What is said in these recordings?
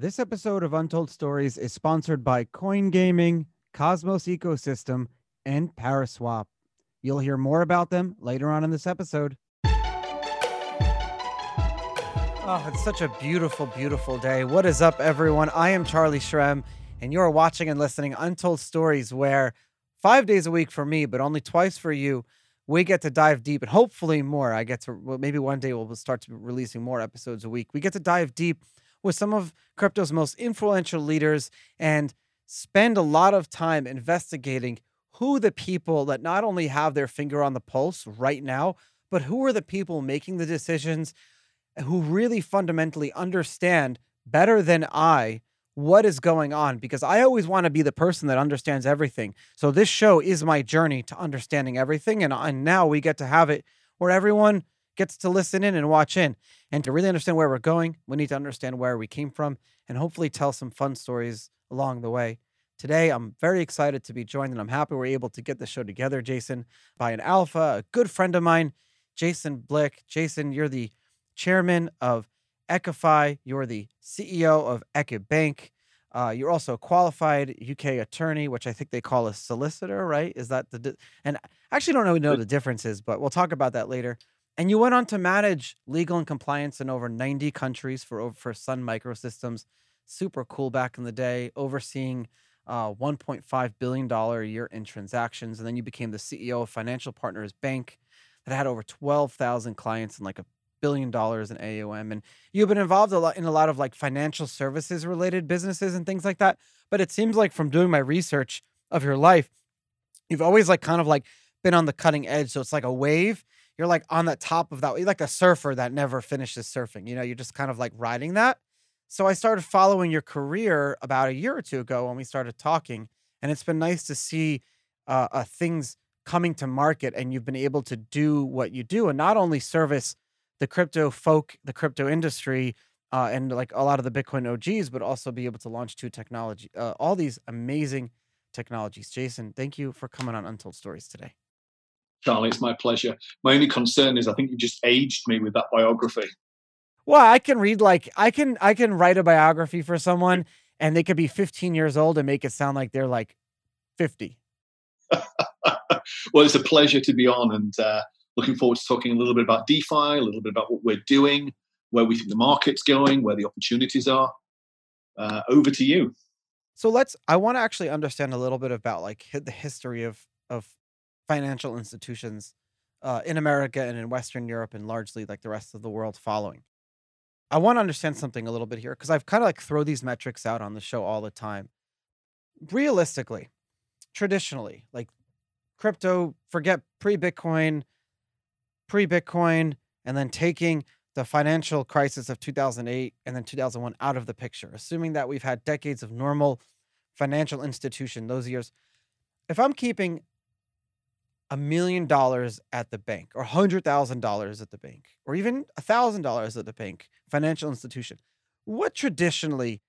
This episode of Untold Stories is sponsored by Coin Gaming, Cosmos Ecosystem, and Paraswap. You'll hear more about them later on in this episode. Oh, it's such a beautiful, beautiful day. What is up, everyone? I am Charlie Shrem, and you're watching and listening Untold Stories, where five days a week for me, but only twice for you, we get to dive deep and hopefully more. I get to, well, maybe one day we'll start to releasing more episodes a week. We get to dive deep with some of crypto's most influential leaders and spend a lot of time investigating who the people that not only have their finger on the pulse right now, but who are the people making the decisions who really fundamentally understand better than I what is going on because I always want to be the person that understands everything. So this show is my journey to understanding everything and and now we get to have it where everyone gets to listen in and watch in. And to really understand where we're going, we need to understand where we came from and hopefully tell some fun stories along the way. Today, I'm very excited to be joined, and I'm happy we're able to get the show together, Jason, by an alpha, a good friend of mine, Jason Blick. Jason, you're the chairman of Equify. You're the CEO of Equibank. Uh, you're also a qualified UK attorney, which I think they call a solicitor, right? Is that the? Di- and I actually don't really know the differences, but we'll talk about that later. And you went on to manage legal and compliance in over 90 countries for for Sun Microsystems. Super cool back in the day, overseeing uh, 1.5 billion dollar a year in transactions, and then you became the CEO of Financial Partners Bank that had over 12,000 clients and like a billion dollars in AUM. And you've been involved a lot in a lot of like financial services related businesses and things like that. But it seems like from doing my research of your life, you've always like kind of like been on the cutting edge. So it's like a wave you're like on the top of that. You're like a surfer that never finishes surfing. You know, you're just kind of like riding that. So I started following your career about a year or two ago when we started talking, and it's been nice to see uh, uh, things coming to market, and you've been able to do what you do, and not only service the crypto folk, the crypto industry, uh, and like a lot of the Bitcoin OGs, but also be able to launch two technology, uh, all these amazing technologies. Jason, thank you for coming on Untold Stories today. Charlie, it's my pleasure. My only concern is I think you just aged me with that biography. Well, I can read like I can I can write a biography for someone and they could be 15 years old and make it sound like they're like 50. well, it's a pleasure to be on and uh, looking forward to talking a little bit about DeFi, a little bit about what we're doing, where we think the market's going, where the opportunities are. Uh, over to you. So let's. I want to actually understand a little bit about like the history of of financial institutions uh, in America and in Western Europe and largely like the rest of the world following. I want to understand something a little bit here because I've kind of like throw these metrics out on the show all the time. Realistically, traditionally, like crypto, forget pre Bitcoin, pre Bitcoin, and then taking the financial crisis of 2008 and then 2001 out of the picture, assuming that we've had decades of normal financial institution those years. If I'm keeping a million dollars at the bank or hundred thousand dollars at the bank or even a thousand dollars at the bank financial institution. What traditionally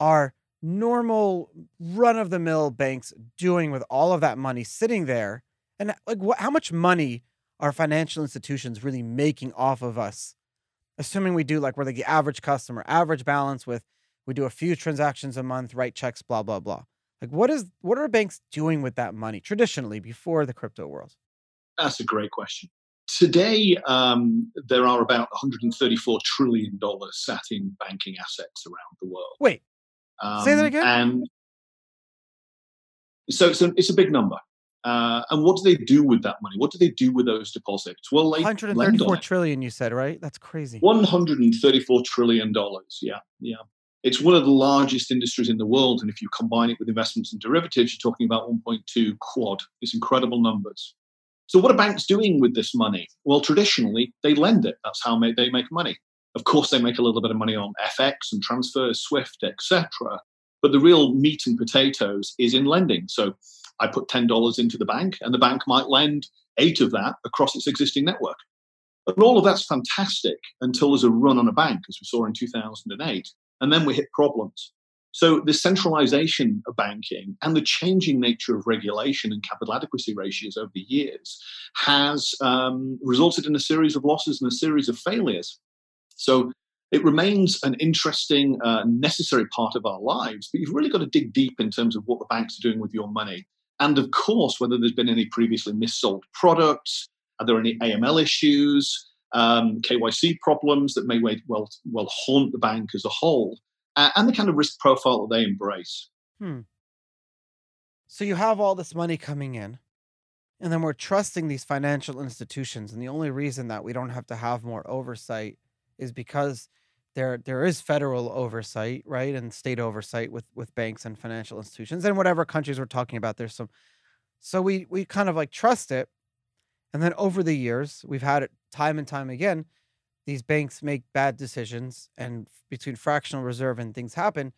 are normal run-of-the-mill banks doing with all of that money sitting there? And like how much money are financial institutions really making off of us? Assuming we do like we're like the average customer average balance with we do a few transactions a month write checks blah blah blah like, what is what are banks doing with that money traditionally before the crypto world? That's a great question. Today, um, there are about 134 trillion dollars sat in banking assets around the world. Wait, um, say that um, again. And so it's a, it's a big number. Uh, and what do they do with that money? What do they do with those deposits? Well, 134 trillion. You said right? That's crazy. 134 trillion dollars. Yeah, yeah. It's one of the largest industries in the world. And if you combine it with investments and derivatives, you're talking about 1.2 quad. It's incredible numbers. So, what are banks doing with this money? Well, traditionally, they lend it. That's how they make money. Of course, they make a little bit of money on FX and transfers, SWIFT, etc. But the real meat and potatoes is in lending. So, I put $10 into the bank, and the bank might lend eight of that across its existing network. And all of that's fantastic until there's a run on a bank, as we saw in 2008 and then we hit problems. So the centralization of banking and the changing nature of regulation and capital adequacy ratios over the years has um, resulted in a series of losses and a series of failures. So It remains an interesting, uh, necessary part of our lives, but you've really got to dig deep in terms of what the banks are doing with your money. And of course, whether there's been any previously missold products, are there any AML issues, um, KYC problems that may well, well haunt the bank as a whole, uh, and the kind of risk profile that they embrace. Hmm. So you have all this money coming in, and then we're trusting these financial institutions. And the only reason that we don't have to have more oversight is because there there is federal oversight, right, and state oversight with with banks and financial institutions and whatever countries we're talking about. There's some, so we we kind of like trust it, and then over the years we've had it time and time again. These banks make bad decisions, and between fractional reserve and things happen.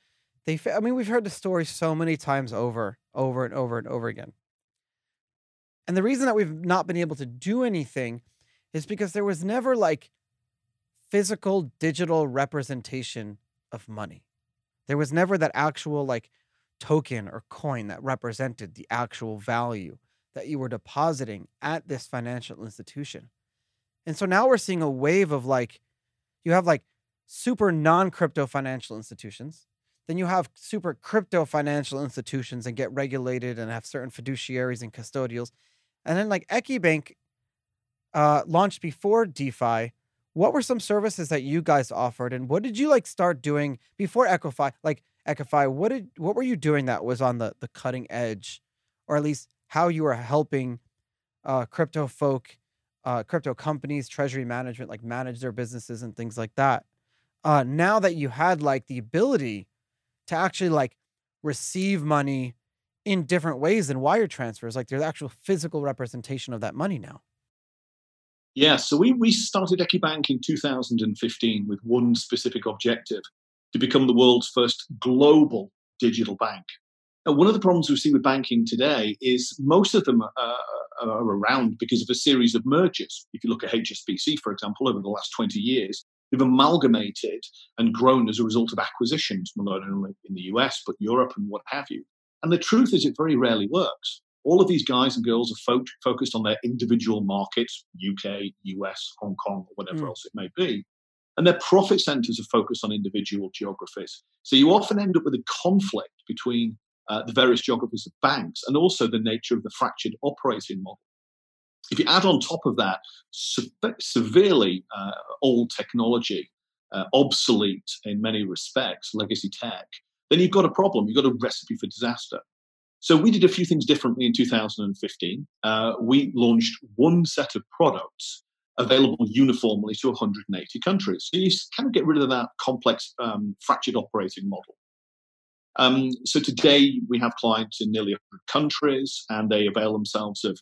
They, I mean, we've heard the story so many times over, over and over and over again. And the reason that we've not been able to do anything is because there was never like physical digital representation of money. There was never that actual like token or coin that represented the actual value that you were depositing at this financial institution. And so now we're seeing a wave of like, you have like super non crypto financial institutions. Then you have super crypto financial institutions and get regulated and have certain fiduciaries and custodials. And then like Equibank uh, launched before DeFi what were some services that you guys offered and what did you like start doing before Equifi? Like Equifi, what did what were you doing that was on the the cutting edge, or at least how you were helping uh, crypto folk, uh, crypto companies, treasury management, like manage their businesses and things like that. Uh, now that you had like the ability to actually like receive money in different ways than wire transfers, like there's actual physical representation of that money now. Yeah, so we, we started Equibank in 2015 with one specific objective to become the world's first global digital bank. One of the problems we see with banking today is most of them uh, are around because of a series of mergers. If you look at HSBC, for example, over the last 20 years, they've amalgamated and grown as a result of acquisitions, not only in the US, but Europe and what have you. And the truth is, it very rarely works. All of these guys and girls are fo- focused on their individual markets, UK, US, Hong Kong, or whatever mm. else it may be. And their profit centers are focused on individual geographies. So you often end up with a conflict between uh, the various geographies of banks and also the nature of the fractured operating model. If you add on top of that se- severely uh, old technology, uh, obsolete in many respects, legacy tech, then you've got a problem. You've got a recipe for disaster. So we did a few things differently in 2015. Uh, we launched one set of products available uniformly to 180 countries. So you kind of get rid of that complex, um, fractured operating model. Um, so today we have clients in nearly 100 countries, and they avail themselves of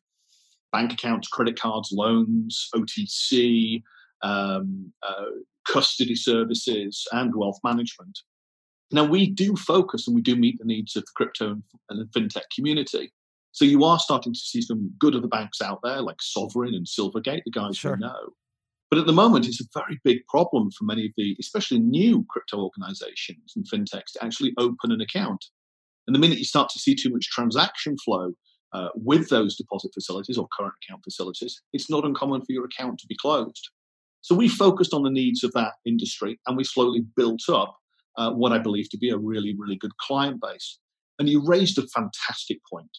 bank accounts, credit cards, loans, OTC, um, uh, custody services, and wealth management. Now, we do focus and we do meet the needs of the crypto and the fintech community. So you are starting to see some good other banks out there, like Sovereign and Silvergate, the guys sure. we know. But at the moment, it's a very big problem for many of the, especially new crypto organizations and fintechs, to actually open an account. And the minute you start to see too much transaction flow uh, with those deposit facilities or current account facilities, it's not uncommon for your account to be closed. So we focused on the needs of that industry and we slowly built up uh, what I believe to be a really, really good client base. And you raised a fantastic point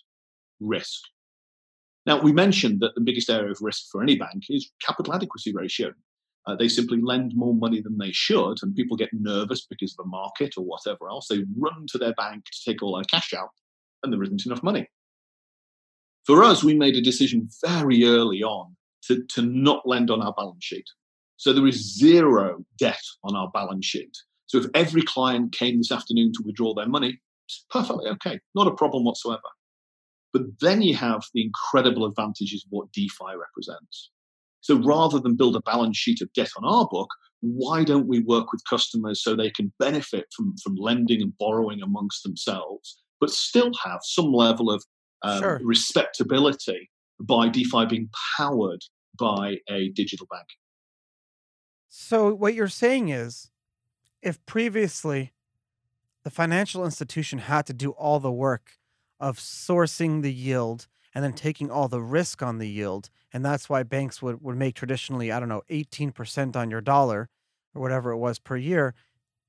risk. Now, we mentioned that the biggest area of risk for any bank is capital adequacy ratio. Uh, they simply lend more money than they should, and people get nervous because of the market or whatever else. They run to their bank to take all their cash out, and there isn't enough money. For us, we made a decision very early on to, to not lend on our balance sheet. So there is zero debt on our balance sheet. So if every client came this afternoon to withdraw their money, it's perfectly okay, not a problem whatsoever. But then you have the incredible advantages of what DeFi represents. So rather than build a balance sheet of debt on our book, why don't we work with customers so they can benefit from, from lending and borrowing amongst themselves, but still have some level of um, sure. respectability by DeFi being powered by a digital bank? So, what you're saying is if previously the financial institution had to do all the work of sourcing the yield and then taking all the risk on the yield, and that's why banks would, would make traditionally, I don't know, 18% on your dollar, or whatever it was per year,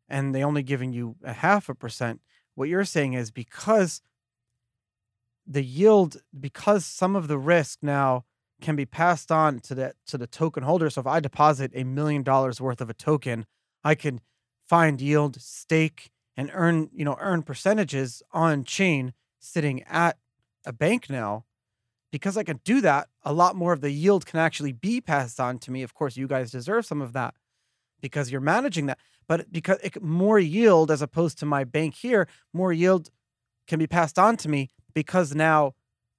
and they only giving you a half a percent. What you're saying is because the yield, because some of the risk now can be passed on to the to the token holder. So if I deposit a million dollars worth of a token, I can find yield, stake, and earn, you know, earn percentages on chain sitting at a bank now. Because I can do that, a lot more of the yield can actually be passed on to me. Of course, you guys deserve some of that because you're managing that. But because it, more yield as opposed to my bank here, more yield can be passed on to me because now,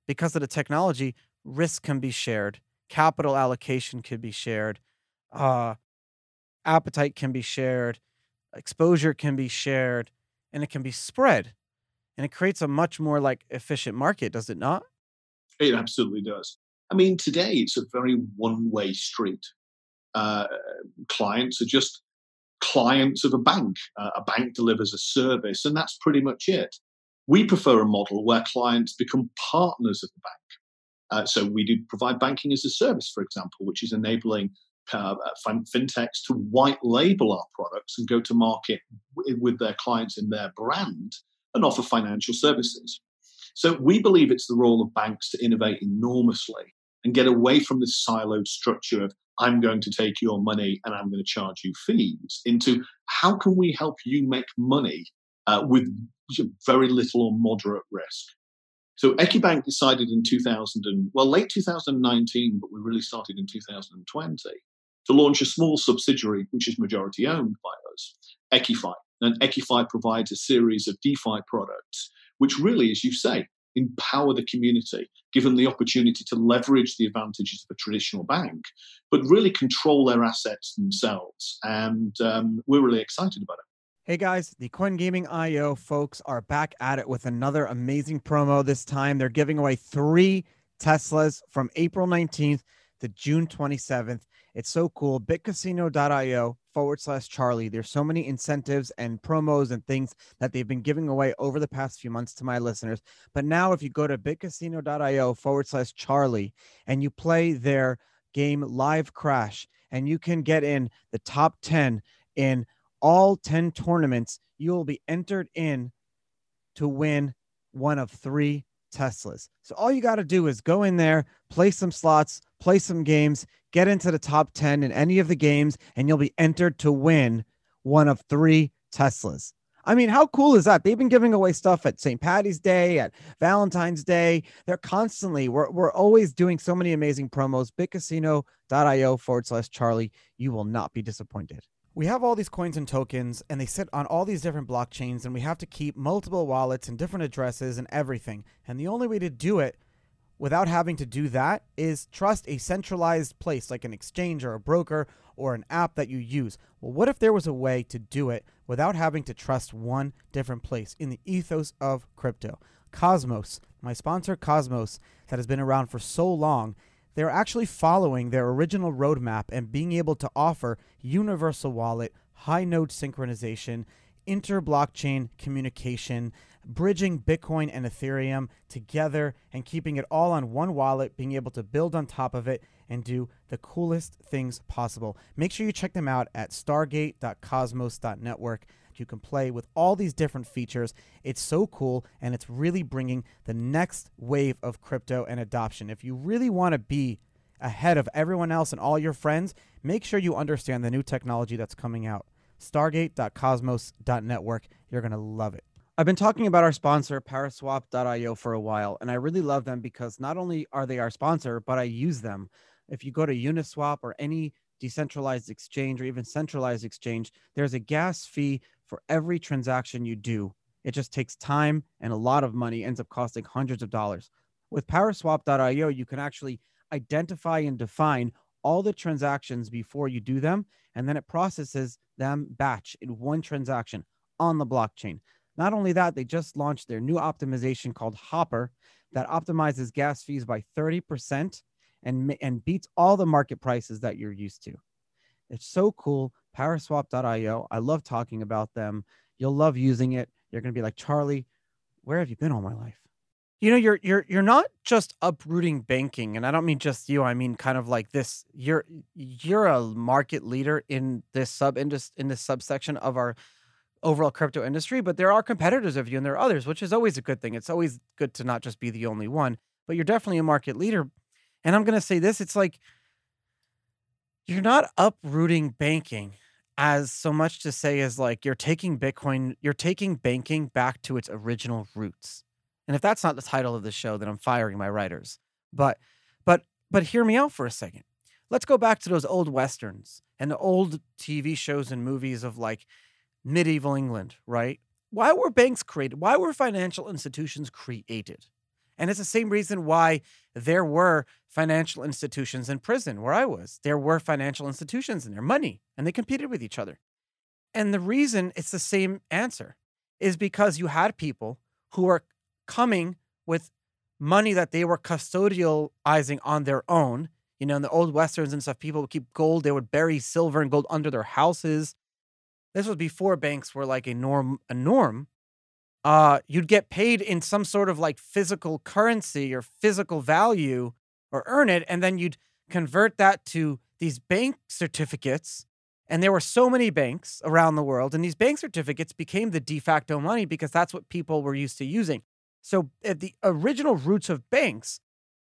because of the technology, risk can be shared, capital allocation can be shared, uh, appetite can be shared, exposure can be shared, and it can be spread. And it creates a much more like efficient market, does it not? It absolutely does. I mean, today it's a very one way street. Uh, clients are just clients of a bank. Uh, a bank delivers a service, and that's pretty much it. We prefer a model where clients become partners of the bank. Uh, so we do provide banking as a service, for example, which is enabling uh, fintechs to white label our products and go to market w- with their clients in their brand and offer financial services. So we believe it's the role of banks to innovate enormously and get away from this siloed structure of I'm going to take your money and I'm going to charge you fees into how can we help you make money uh, with very little or moderate risk. So Equibank decided in 2000 and well late 2019, but we really started in 2020 to launch a small subsidiary which is majority owned by us, Equify. And Equify provides a series of DeFi products, which really, as you say, empower the community, give them the opportunity to leverage the advantages of a traditional bank, but really control their assets themselves. And um, we're really excited about it. Hey guys, the Coin Gaming IO folks are back at it with another amazing promo. This time they're giving away three Teslas from April 19th to June 27th. It's so cool. bitcasino.io forward slash Charlie. There's so many incentives and promos and things that they've been giving away over the past few months to my listeners. But now, if you go to bitcasino.io forward slash Charlie and you play their game Live Crash, and you can get in the top 10 in all 10 tournaments, you will be entered in to win one of three Teslas. So all you got to do is go in there, play some slots, play some games, get into the top 10 in any of the games, and you'll be entered to win one of three Teslas. I mean, how cool is that? They've been giving away stuff at St. Patty's Day, at Valentine's Day. They're constantly, we're, we're always doing so many amazing promos. BitCasino.io forward slash Charlie. You will not be disappointed we have all these coins and tokens and they sit on all these different blockchains and we have to keep multiple wallets and different addresses and everything. And the only way to do it without having to do that is trust a centralized place like an exchange or a broker or an app that you use. Well, what if there was a way to do it without having to trust one different place in the ethos of crypto? Cosmos, my sponsor Cosmos, that has been around for so long they're actually following their original roadmap and being able to offer universal wallet, high node synchronization, inter blockchain communication, bridging Bitcoin and Ethereum together and keeping it all on one wallet, being able to build on top of it and do the coolest things possible. Make sure you check them out at stargate.cosmos.network. You can play with all these different features. It's so cool, and it's really bringing the next wave of crypto and adoption. If you really want to be ahead of everyone else and all your friends, make sure you understand the new technology that's coming out. Stargate.cosmos.network. You're going to love it. I've been talking about our sponsor, Paraswap.io, for a while, and I really love them because not only are they our sponsor, but I use them. If you go to Uniswap or any decentralized exchange or even centralized exchange, there's a gas fee for every transaction you do. It just takes time and a lot of money, ends up costing hundreds of dollars. With Paraswap.io, you can actually identify and define all the transactions before you do them, and then it processes them batch in one transaction on the blockchain. Not only that, they just launched their new optimization called Hopper that optimizes gas fees by 30% and, and beats all the market prices that you're used to. It's so cool. Paraswap.io. I love talking about them. You'll love using it. You're going to be like, Charlie, where have you been all my life? you know you're you're you're not just uprooting banking and i don't mean just you i mean kind of like this you're you're a market leader in this sub indus in this subsection of our overall crypto industry but there are competitors of you and there are others which is always a good thing it's always good to not just be the only one but you're definitely a market leader and i'm going to say this it's like you're not uprooting banking as so much to say as like you're taking bitcoin you're taking banking back to its original roots and if that's not the title of the show, then I'm firing my writers. But but but hear me out for a second. Let's go back to those old westerns and the old TV shows and movies of like medieval England, right? Why were banks created? Why were financial institutions created? And it's the same reason why there were financial institutions in prison where I was. There were financial institutions and their money, and they competed with each other. And the reason it's the same answer is because you had people who were coming with money that they were custodializing on their own. You know, in the old westerns and stuff, people would keep gold. They would bury silver and gold under their houses. This was before banks were like a norm. A norm. Uh, you'd get paid in some sort of like physical currency or physical value, or earn it, and then you'd convert that to these bank certificates. And there were so many banks around the world, and these bank certificates became the de facto money because that's what people were used to using. So at the original roots of banks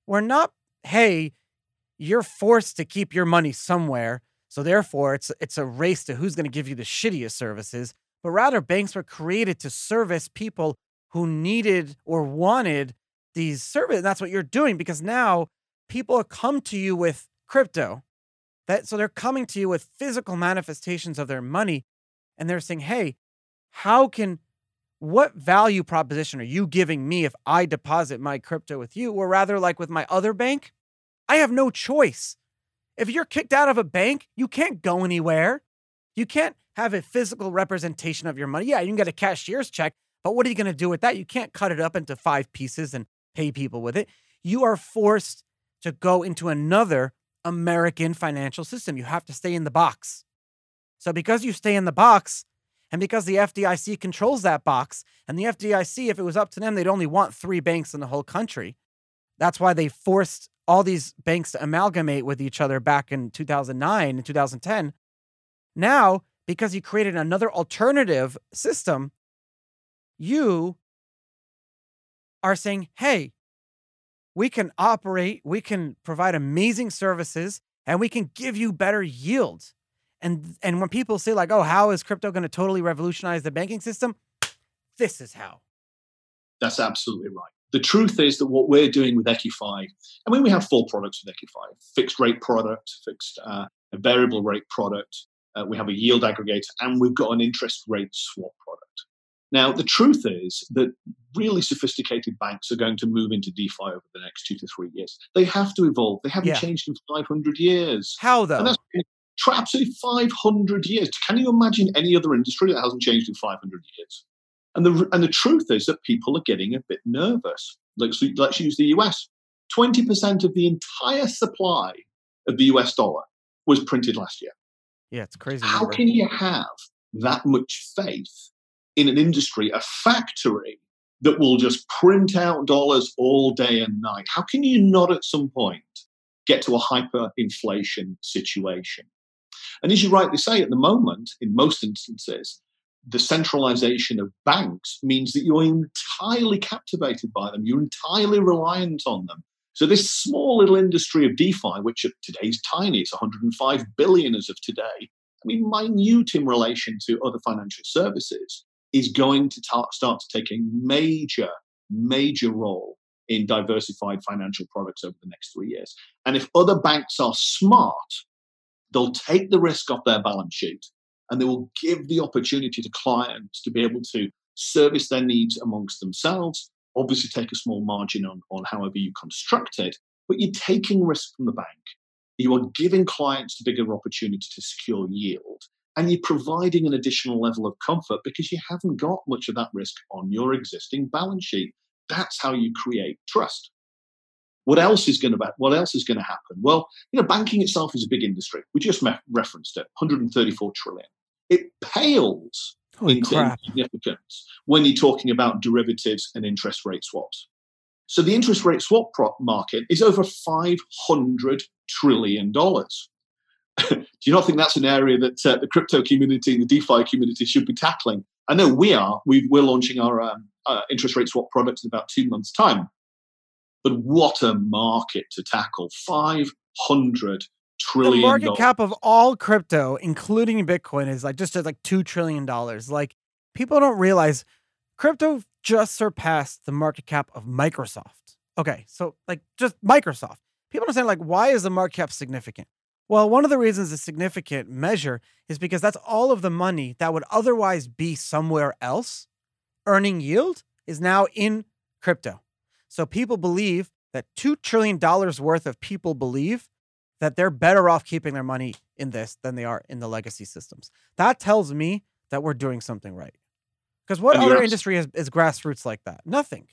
were not, hey, you're forced to keep your money somewhere. So therefore it's it's a race to who's going to give you the shittiest services, but rather banks were created to service people who needed or wanted these services. And that's what you're doing because now people come to you with crypto. That so they're coming to you with physical manifestations of their money and they're saying, "Hey, how can what value proposition are you giving me if I deposit my crypto with you? Or rather, like with my other bank, I have no choice. If you're kicked out of a bank, you can't go anywhere. You can't have a physical representation of your money. Yeah, you can get a cashier's check, but what are you going to do with that? You can't cut it up into five pieces and pay people with it. You are forced to go into another American financial system. You have to stay in the box. So, because you stay in the box, and because the FDIC controls that box, and the FDIC, if it was up to them, they'd only want three banks in the whole country. That's why they forced all these banks to amalgamate with each other back in 2009 and 2010. Now, because you created another alternative system, you are saying, hey, we can operate, we can provide amazing services, and we can give you better yields. And and when people say like, "Oh, how is crypto going to totally revolutionize the banking system?" This is how. That's absolutely right. The truth is that what we're doing with Equify, I mean, we have four products with Equify: fixed rate product, fixed uh, a variable rate product. Uh, we have a yield aggregator, and we've got an interest rate swap product. Now, the truth is that really sophisticated banks are going to move into DeFi over the next two to three years. They have to evolve. They haven't yeah. changed in 500 years. How though? And that's absolutely 500 years. Can you imagine any other industry that hasn't changed in 500 years? And the, and the truth is that people are getting a bit nervous. Let's, let's use the US. 20% of the entire supply of the US dollar was printed last year. Yeah, it's crazy. How can you have that much faith in an industry, a factory that will just print out dollars all day and night? How can you not at some point get to a hyperinflation situation? And as you rightly say, at the moment, in most instances, the centralization of banks means that you're entirely captivated by them. You're entirely reliant on them. So this small little industry of DeFi, which today is tiny, it's 105 billion as of today. I mean, minute in relation to other financial services, is going to ta- start to take a major, major role in diversified financial products over the next three years. And if other banks are smart They'll take the risk off their balance sheet and they will give the opportunity to clients to be able to service their needs amongst themselves. Obviously, take a small margin on, on however you construct it, but you're taking risk from the bank. You are giving clients a bigger opportunity to secure yield, and you're providing an additional level of comfort because you haven't got much of that risk on your existing balance sheet. That's how you create trust. What else is going to what else is going to happen? Well, you know, banking itself is a big industry. We just referenced it, 134 trillion. It pales Holy in crap. significance when you're talking about derivatives and interest rate swaps. So the interest rate swap market is over $500 trillion. Do you not think that's an area that uh, the crypto community and the DeFi community should be tackling? I know we are. we are launching our um, uh, interest rate swap product in about two months' time. But what a market to tackle! Five hundred trillion. The market cap of all crypto, including Bitcoin, is like just at like two trillion dollars. Like people don't realize crypto just surpassed the market cap of Microsoft. Okay, so like just Microsoft. People don't say like why is the market cap significant? Well, one of the reasons it's a significant measure is because that's all of the money that would otherwise be somewhere else earning yield is now in crypto. So people believe that $2 trillion worth of people believe that they're better off keeping their money in this than they are in the legacy systems. That tells me that we're doing something right. Because what other industry is, is grassroots like that? Nothing.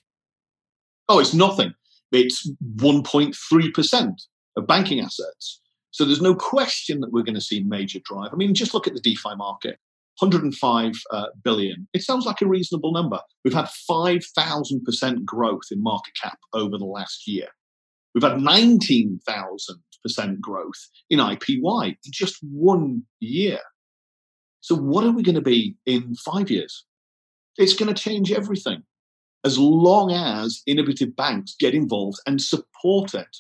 Oh, it's nothing. It's 1.3% of banking assets. So there's no question that we're going to see major drive. I mean, just look at the DeFi market 105 uh, billion. It sounds like a reasonable number. We've had 5,000% growth in market cap over the last year. We've had 19,000% growth in IPY in just one year. So, what are we going to be in five years? It's going to change everything as long as innovative banks get involved and support it.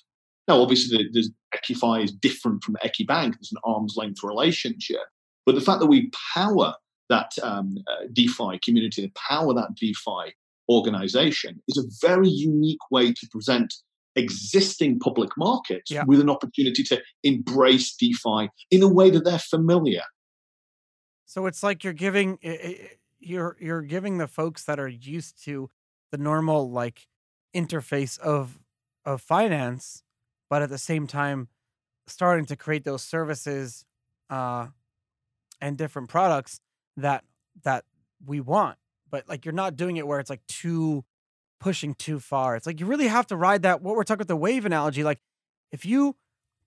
Now, obviously, there's, Equify is different from Equibank. There's an arm's length relationship. But the fact that we power that um, uh, DeFi community, power that DeFi organization, is a very unique way to present existing public markets yeah. with an opportunity to embrace DeFi in a way that they're familiar. So it's like you're giving you're you're giving the folks that are used to the normal like interface of of finance, but at the same time starting to create those services uh, and different products that that we want. But like you're not doing it where it's like too pushing too far. It's like you really have to ride that what we're talking about the wave analogy. Like if you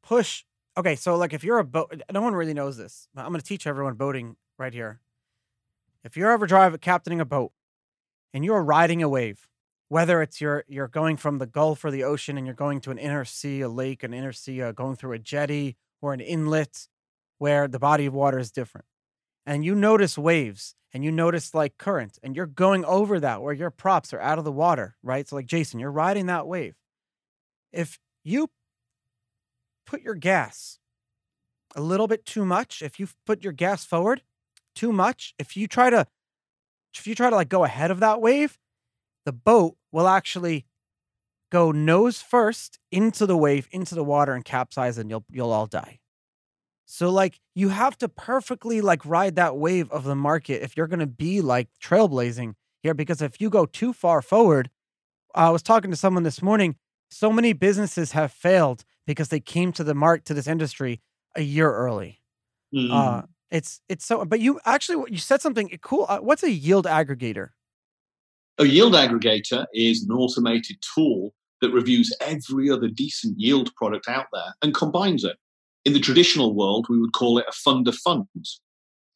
push okay, so like if you're a boat no one really knows this. I'm gonna teach everyone boating right here. If you're ever driving captaining a boat and you're riding a wave, whether it's you're you're going from the Gulf or the ocean and you're going to an inner sea, a lake, an inner sea, uh, going through a jetty or an inlet where the body of water is different, and you notice waves and you notice like current and you're going over that where your props are out of the water, right? So like Jason, you're riding that wave. If you put your gas a little bit too much, if you put your gas forward too much, if you try to if you try to like go ahead of that wave, the boat will actually go nose first into the wave, into the water and capsize and you'll you'll all die. So like you have to perfectly like ride that wave of the market if you're going to be like trailblazing here because if you go too far forward, I was talking to someone this morning, so many businesses have failed because they came to the mark to this industry a year early. Mm. Uh, it's it's so but you actually you said something cool. Uh, what's a yield aggregator? A yield aggregator is an automated tool that reviews every other decent yield product out there and combines it in the traditional world, we would call it a fund of funds.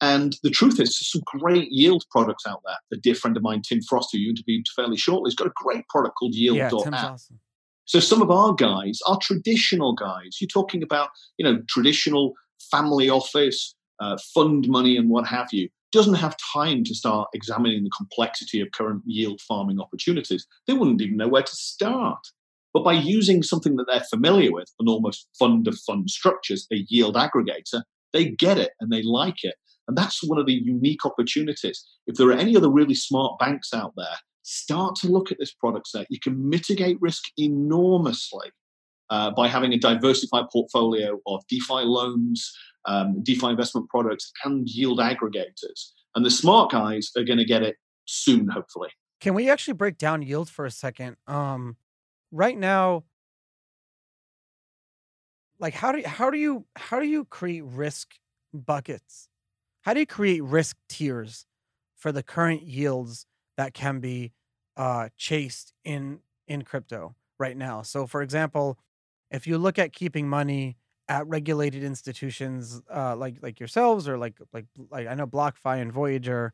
And the truth is, there's some great yield products out there. A dear friend of mine, Tim Frost, who you interviewed fairly shortly, has got a great product called Yield.app. Yeah, awesome. So some of our guys our traditional guys. You're talking about, you know, traditional family office, uh, fund money, and what have you. Doesn't have time to start examining the complexity of current yield farming opportunities. They wouldn't even know where to start. But by using something that they're familiar with, an almost fund of fund structures, a yield aggregator, they get it and they like it. And that's one of the unique opportunities. If there are any other really smart banks out there, start to look at this product set. You can mitigate risk enormously uh, by having a diversified portfolio of DeFi loans, um, DeFi investment products, and yield aggregators. And the smart guys are going to get it soon, hopefully. Can we actually break down yield for a second? Um, right now like how do you, how do you how do you create risk buckets? How do you create risk tiers for the current yields that can be uh, chased in in crypto right now? So for example if you look at keeping money at regulated institutions uh, like like yourselves or like like like I know BlockFi and Voyager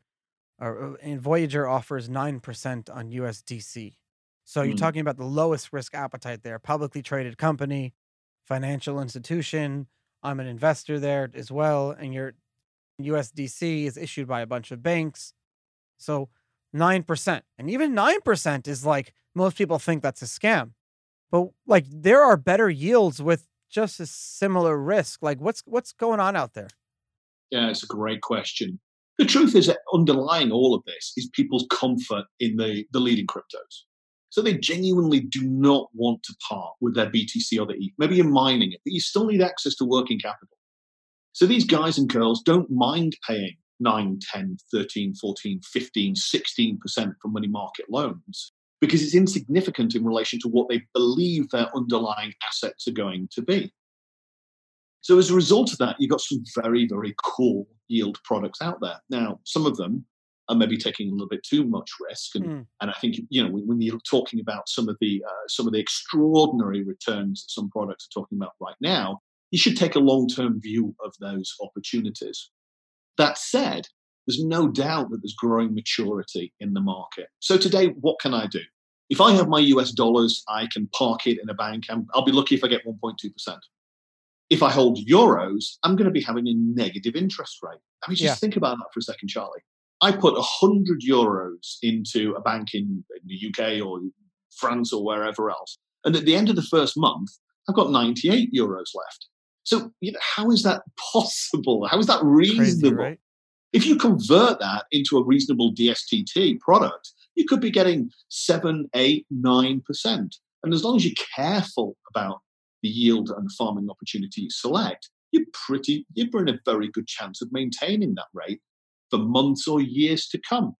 or uh, and Voyager offers 9% on USDC So you're Mm. talking about the lowest risk appetite there, publicly traded company, financial institution. I'm an investor there as well, and your USDC is issued by a bunch of banks. So 9%. And even 9% is like most people think that's a scam. But like there are better yields with just a similar risk. Like what's what's going on out there? Yeah, it's a great question. The truth is that underlying all of this is people's comfort in the, the leading cryptos. So they genuinely do not want to part with their BTC or the ETH. Maybe you're mining it, but you still need access to working capital. So these guys and girls don't mind paying 9, 10, 13, 14, 15, 16% for money market loans because it's insignificant in relation to what they believe their underlying assets are going to be. So as a result of that, you've got some very, very cool yield products out there. Now, some of them are maybe taking a little bit too much risk, and Mm. and I think you know when, when you're talking about some of the uh, some of the extraordinary returns that some products are talking about right now, you should take a long term view of those opportunities. That said, there's no doubt that there's growing maturity in the market. So today, what can I do? If I have my US dollars, I can park it in a bank. and I'll be lucky if I get 1.2%. If I hold euros, I'm going to be having a negative interest rate. I mean, just Yeah. think about that for a second, Charlie. I put 100 euros into a bank in, in the UK or France or wherever else. And at the end of the first month, I've got 98 euros left. So, you know, how is that possible? How is that Crazy, reasonable? right? If you convert that into a reasonable DSTT product, you could be getting seven, eight, nine percent. And as long as you're careful about the yield and the farming opportunity you select, you're pretty you're in a very good chance of maintaining that rate for months or years to come.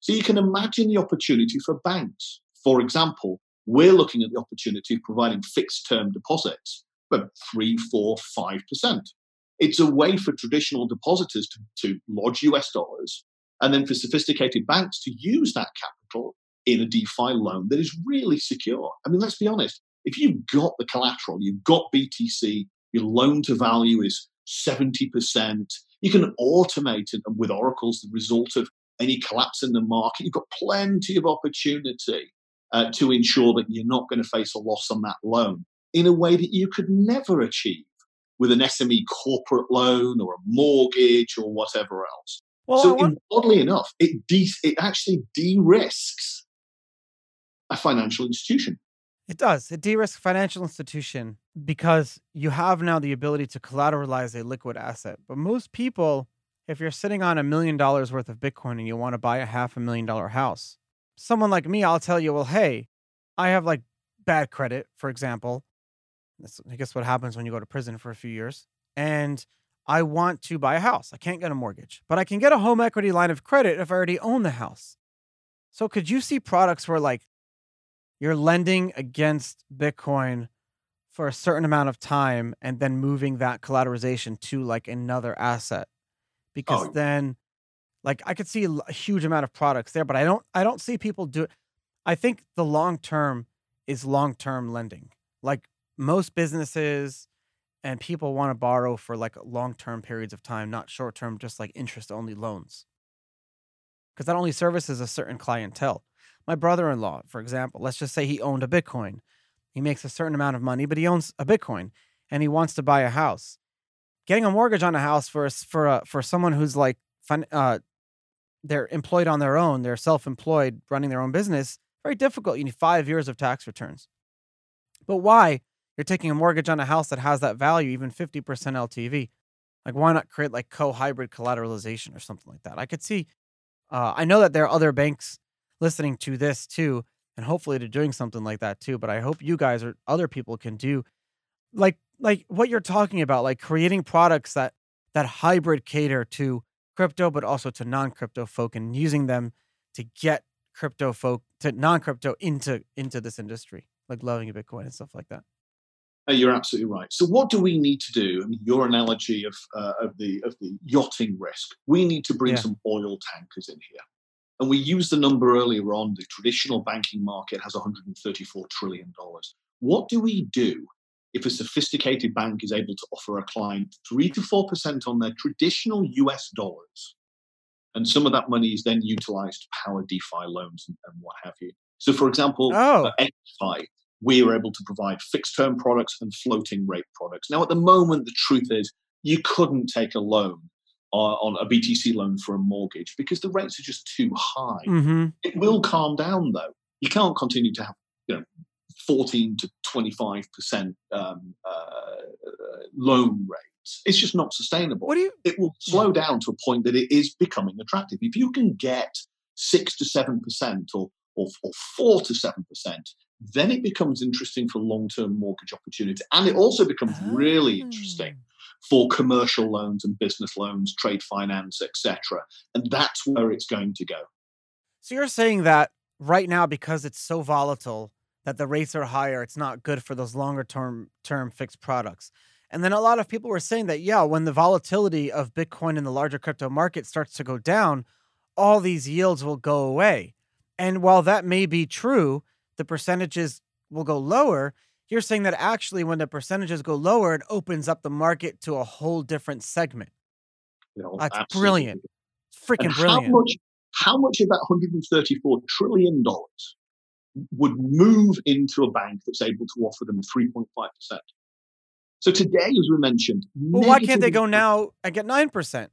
So you can imagine the opportunity for banks. For example, we're looking at the opportunity of providing fixed term deposits, but three, four, five percent. It's a way for traditional depositors to, to lodge US dollars and then for sophisticated banks to use that capital in a DeFi loan that is really secure. I mean, let's be honest. If you've got the collateral, you've got BTC, your loan to value is 70%, you can automate it with oracles the result of any collapse in the market. You've got plenty of opportunity uh, to ensure that you're not going to face a loss on that loan in a way that you could never achieve with an SME corporate loan or a mortgage or whatever else. Well, so, want- in, oddly enough, it de- it actually de-risks a financial institution. It does. It de-risks financial institution because you have now the ability to collateralize a liquid asset. But most people, if you're sitting on a million dollars worth of Bitcoin and you want to buy a half a million dollar house, someone like me, I'll tell you, well, hey, I have like bad credit, for example. That's, I guess what happens when you go to prison for a few years. And I want to buy a house. I can't get a mortgage, but I can get a home equity line of credit if I already own the house. So could you see products where like you're lending against Bitcoin for a certain amount of time and then moving that collateralization to like another asset? Because Oh. then like I could see a huge amount of products there, but I don't I don't see people do it. I think the long term is long term lending. Like most businesses and people want to borrow for like long term periods of time, not short term, just like interest only loans. Because that only services a certain clientele. My brother in law, for example, let's just say he owned a Bitcoin. He makes a certain amount of money, but he owns a Bitcoin and he wants to buy a house. Getting a mortgage on a house for a for a, for someone who's like uh, they're employed on their own, they're self-employed, running their own business, very difficult. You need five years of tax returns. But why? You're taking a mortgage on a house that has that value, even 50% LTV. Like, why not create like co-hybrid collateralization or something like that? I could see. Uh, I know that there are other banks listening to this too, and hopefully they're doing something like that too. But I hope you guys or other people can do like like what you're talking about, like creating products that that hybrid cater to crypto, but also to non-crypto folk, and using them to get crypto folk to non-crypto into into this industry, like loving a Bitcoin and stuff like that. Uh, You're absolutely right. So, what do we need to do? I mean, your analogy of uh, of the of the yachting risk. We need to bring Yeah. some oil tankers in here, and we used the number earlier on. The traditional banking market has 134 trillion dollars. What do we do if a sophisticated bank is able to offer a client three to four percent on their traditional US dollars, and some of that money is then utilized to power DeFi loans and, and what have you? So, for example, Oh, at Equify, we are able to provide fixed term products and floating rate products. Now, at the moment, the truth is you couldn't take a loan on, on a BTC loan for a mortgage because the rates are just too high. mm-hmm. It will calm down, though. You can't continue to have, you know, 14 to 25 percent um, uh, loan rates. It's just not sustainable. What do you? It will slow down to a point that it is becoming attractive. If you can get six to seven percent or, or or four to seven percent, then it becomes interesting for long-term mortgage opportunity, and it also becomes really interesting Ah. For commercial loans and business loans, trade finance, etc. And that's where it's going to go. So you're saying that right now, because it's so volatile, that the rates are higher, it's not good for those longer term term fixed products. And then a lot of people were saying that, yeah, when the volatility of Bitcoin in the larger crypto market starts to go down, all these yields will go away. And while that may be true, the percentages will go lower. You're saying that actually, when the percentages go lower, it opens up the market to a whole different segment. Know, That's absolutely. brilliant. Freaking brilliant. how much how much of that 134 trillion dollars would move into a bank that's able to offer them 3.5 percent? So today, as we mentioned, well, why can't they go now and get 9%?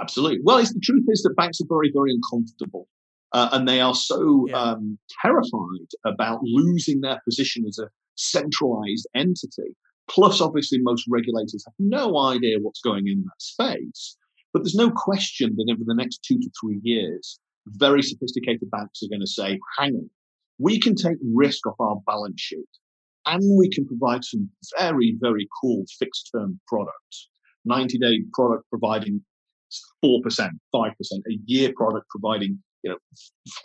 Absolutely. Well, it's, the truth is that banks are very, very uncomfortable. Uh, and they are so Yeah. um, terrified about losing their position as a centralized entity. Plus, obviously, most regulators have no idea what's going in that space. But there's no question that over the next two to three years, very sophisticated banks are going to say, hang on, we can take risk off our balance sheet and we can provide some very, very cool fixed term products. 90 day product providing 4%, 5%, a year product providing, you know,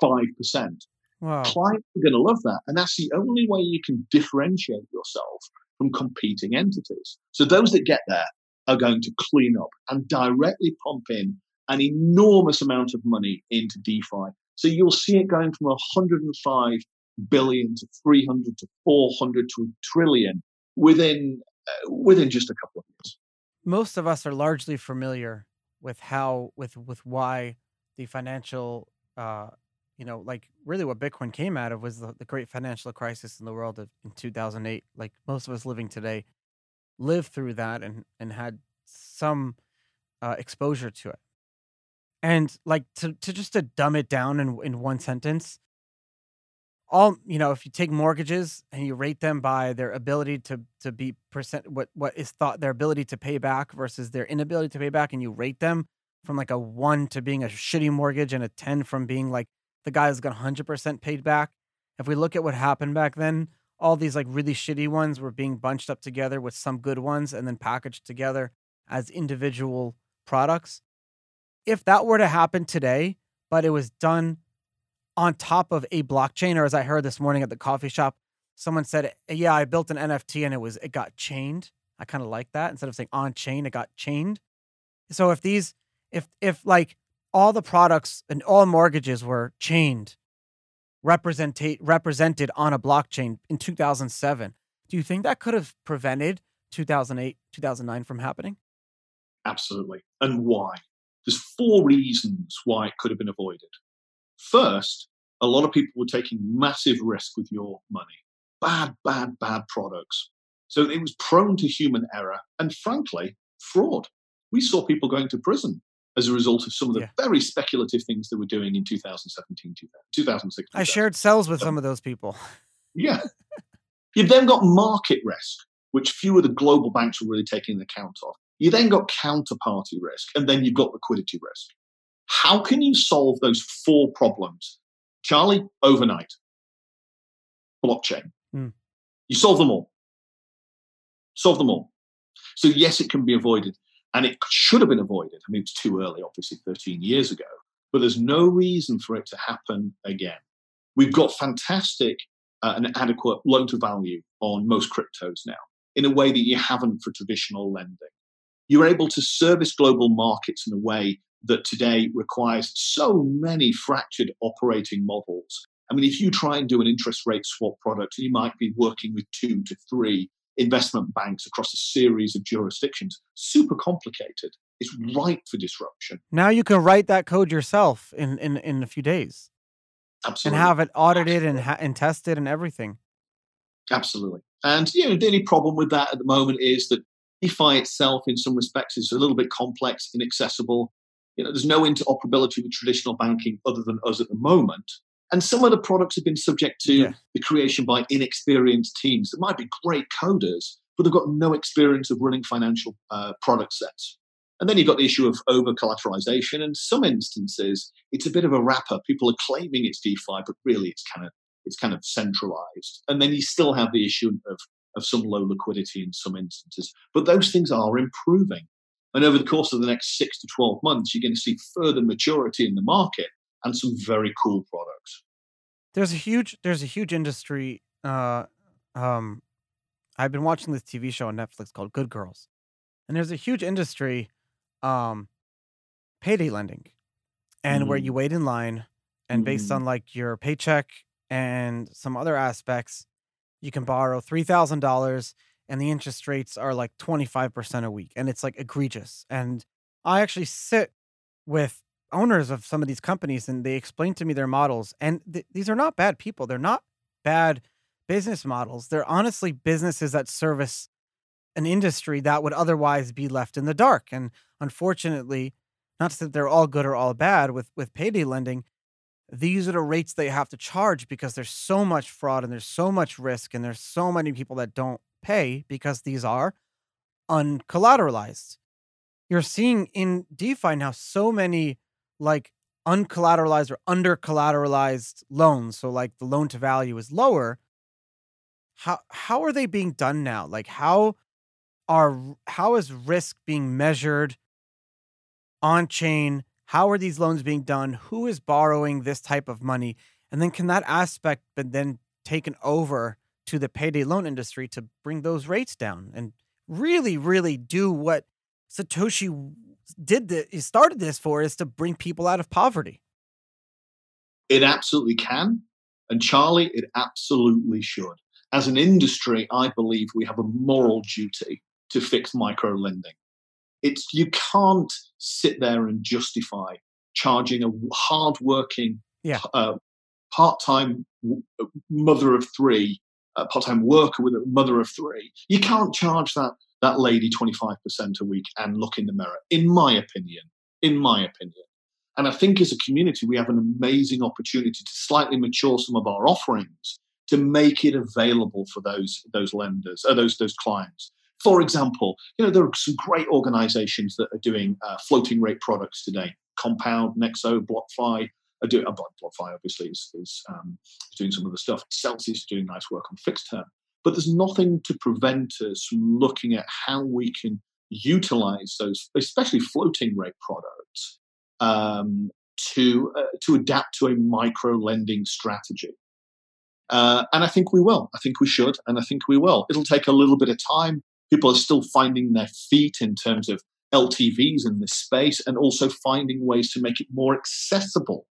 5%. Wow. Clients are going to love that. And that's the only way you can differentiate yourself from competing entities. So those that get there are going to clean up and directly pump in an enormous amount of money into DeFi. So you'll see it going from 105 billion to 300 to 400 to a trillion within uh, within just a couple of years. Most of us are largely familiar with how with with why the financial uh you know like really what bitcoin came out of was the, the great financial crisis in the world of, in 2008 like most of us living today lived through that and and had some uh, exposure to it. And like to, to just to dumb it down in, in one sentence all you know if you take mortgages and you rate them by their ability to to be percent what what is thought their ability to pay back versus their inability to pay back and you rate them from like a 1 to being a shitty mortgage and a 10 from being like the guy that's got 100% paid back. If we look at what happened back then all these like really shitty ones were being bunched up together with some good ones and then packaged together as individual products. If that were to happen today but it was done on top of a blockchain or as i heard this morning at the coffee shop someone said yeah i built an nft and it was it got chained. I kind of like that. Instead of saying on chain it got chained. So if these if if like all the products and all mortgages were chained representate represented on a blockchain in 2007 do you think that could have prevented 2008 2009 from happening Absolutely. And why? There's four reasons why it could have been avoided. First, a lot of people were taking massive risk with your money. Bad, bad, bad products. So it was prone to human error and, frankly, fraud. We saw people going to prison as a result of some of the Yeah. very speculative things they were doing in 2017, 2016. i shared cells with some of those people Yeah. You've then got market risk, which few of the global banks were really taking account of. You then got counterparty risk, and then you've got liquidity risk. How can you solve those four problems? Charlie, overnight. Blockchain. Hmm. You solve them all. Solve them all. So, yes, it can be avoided, and it should have been avoided. I mean, it's too early, obviously, 13 years ago, but there's no reason for it to happen again. We've got fantastic uh, and adequate loan to value on most cryptos now in a way that you haven't for traditional lending. You're able to service global markets in a way that today requires so many fractured operating models. I mean, if you try and do an interest rate swap product, you might be working with two to three investment banks across a series of jurisdictions. Super complicated. It's mm-hmm. ripe for disruption. now you can write that code yourself in in in a few days Absolutely. and have it audited and ha- and tested and everything. Absolutely. And you know, the only problem with that at the moment is that DeFi itself, in some respects, is a little bit complex, inaccessible. You know, there's no interoperability with traditional banking other than us at the moment. And some of the products have been subject to Yeah. the creation by inexperienced teams that might be great coders, but they've got no experience of running financial uh, product sets. And then you've got the issue of over collateralization. In some instances, it's a bit of a wrapper. People are claiming it's DeFi, but really it's kind of it's kind of centralized. And then you still have the issue of, of some low liquidity in some instances. But those things are improving. And over the course of the next six to 12 months, you're going to see further maturity in the market and some very cool products. There's a huge there's a huge industry. Uh, um, I've been watching this TV show on Netflix called Good Girls, and there's a huge industry, um, payday lending, and where you wait in line, and based Mm. on like your paycheck and some other aspects, you can borrow three thousand dollars, and the interest rates are like twenty five percent a week, and it's like egregious. And I actually sit with owners of some of these companies and they explain to me their models and th- these are not bad people. They're not bad business models. They're honestly businesses that service an industry that would otherwise be left in the dark. And unfortunately not that they're all good or all bad with with payday lending these are the rates they have to charge because there's so much fraud and there's so much risk and there's so many people that don't pay because these are uncollateralized. You're seeing in DeFi now so many like uncollateralized or under collateralized loans. So like the loan to value is lower. How how are they being done now? Like how are how is risk being measured on chain? How are these loans being done? Who is borrowing this type of money? And then can that aspect be then taken over to the payday loan industry to bring those rates down and really, really do what Satoshi did the he started this for is to bring people out of poverty. It absolutely can. And Charlie, it absolutely should. As an industry, I believe we have a moral duty to fix micro lending. It's you can't sit there and justify charging a hardworking, Yeah. uh, part-time mother of three, a part-time worker with a mother of three. You can't charge that that lady 25% a week and look in the mirror. In my opinion, in my opinion. And I think as a community, we have an amazing opportunity to slightly mature some of our offerings to make it available for those those lenders, or those those clients. For example, you know there are some great organisations that are doing uh, floating rate products today. Compound, Nexo, BlockFi are doing. Uh, BlockFi obviously is, is, um, is doing some of the stuff. Celsius is doing nice work on fixed term, but there's nothing to prevent us from looking at how we can utilize those, especially floating rate products, um, to uh, to adapt to a micro lending strategy. Uh, and I think we will. I think we should, and I think we will. It'll take a little bit of time. People are still finding their feet in terms of LTVs in this space, and also finding ways to make it more accessible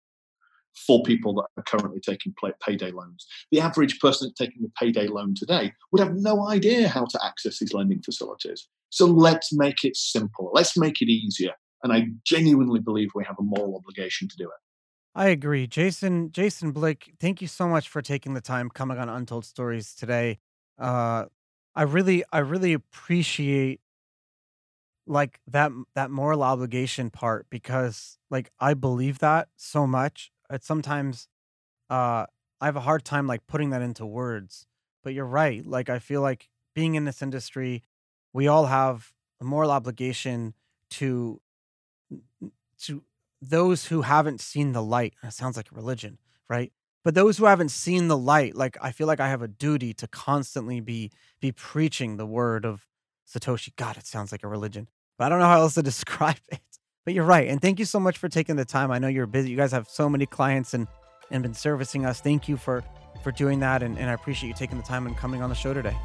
for people that are currently taking pay- payday loans. The average person taking a payday loan today would have no idea how to access these lending facilities. So let's make it simple. Let's make it easier. And I genuinely believe we have a moral obligation to do it. I agree. Jason Jason Blick, thank you so much for taking the time coming on Untold Stories today. Uh I really I really appreciate like that that moral obligation part because like I believe that so much. It's sometimes uh I have a hard time like putting that into words. But you're right. Like I feel like being in this industry, we all have a moral obligation to to those who haven't seen the light. That sounds like a religion, right? But those who haven't seen the light, like I feel like I have a duty to constantly be be preaching the word of Satoshi. God, it sounds like a religion. But I don't know how else to describe it. But you're right. And thank you so much for taking the time. I know you're busy. You guys have so many clients and and been servicing us. Thank you for for doing that and, and I appreciate you taking the time and coming on the show today.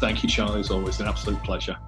Thank you, Charlie. It's always an absolute pleasure.